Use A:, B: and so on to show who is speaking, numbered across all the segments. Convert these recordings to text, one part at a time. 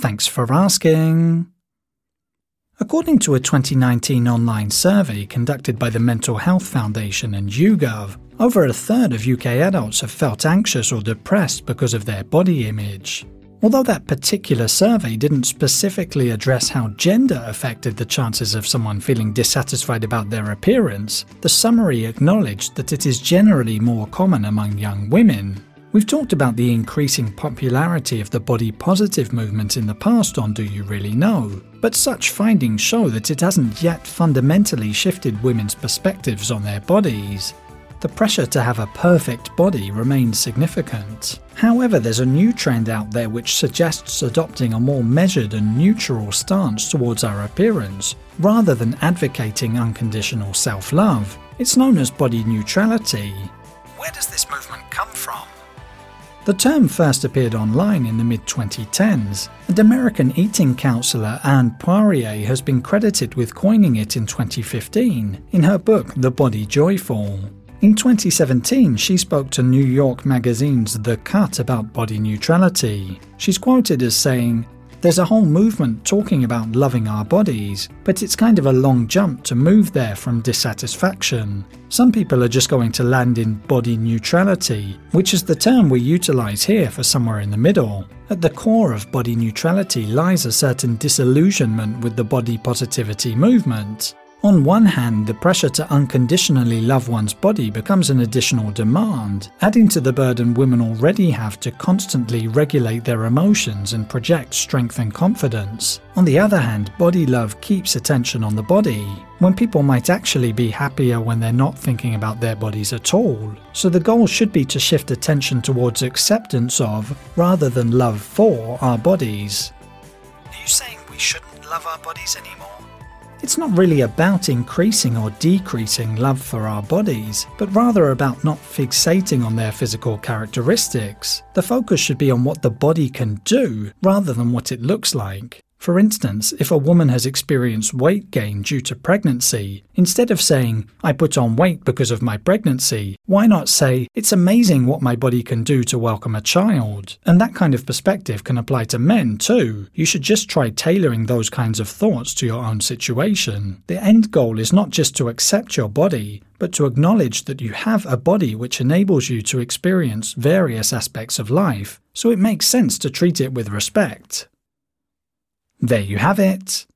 A: Thanks for asking. According to a 2019 online survey conducted by the Mental Health Foundation and YouGov, over a third of UK adults have felt anxious or depressed because of their body image. Although that particular survey didn't specifically address how gender affected the chances of someone feeling dissatisfied about their appearance, the summary acknowledged that it is generally more common among young women. We've talked about the increasing popularity of the body positive movement in the past on Do You Really Know? But such findings show that it hasn't yet fundamentally shifted women's perspectives on their bodies. The pressure to have a perfect body remains significant. However, there's a new trend out there which suggests adopting a more measured and neutral stance towards our appearance, rather than advocating unconditional self love. It's known as body neutrality. Where does this movement? The term first appeared online in the mid 2010s, and American eating counselor Anne Poirier has been credited with coining it in 2015 in her book The Body Joyful. In 2017, she spoke to New York Magazine's The Cut about body neutrality. She's quoted as saying, There's a whole movement talking about loving our bodies, but it's kind of a long jump to move there from dissatisfaction. Some people are just going to land in body neutrality, which is the term we utilize here for somewhere in the middle. At the core of body neutrality lies a certain disillusionment with the body positivity movement. On one hand, the pressure to unconditionally love one's body becomes an additional demand, adding to the burden women already have to constantly regulate their emotions and project strength and confidence. On the other hand, body love keeps attention on the body, when people might actually be happier when they're not thinking about their bodies at all. So the goal should be to shift attention towards acceptance of, rather than love for, our bodies. Are you saying we shouldn't love our bodies anymore? It's not really about increasing or decreasing love for our bodies, but rather about not fixating on their physical characteristics. The focus should be on what the body can do rather than what it looks like. For instance, if a woman has experienced weight gain due to pregnancy, instead of saying, I put on weight because of my pregnancy, why not say, It's amazing what my body can do to welcome a child? And that kind of perspective can apply to men too. You should just try tailoring those kinds of thoughts to your own situation. The end goal is not just to accept your body, but to acknowledge that you have a body which enables you to experience various aspects of life, so it makes sense to treat it with respect. There you have it.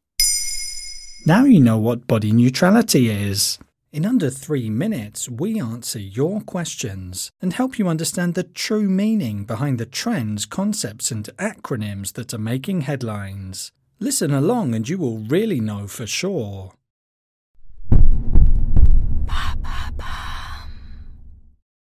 A: Now you know what body neutrality is. In under three minutes, we answer your questions and help you understand the true meaning behind the trends, concepts, and acronyms that are making headlines. Listen along and you will really know for sure.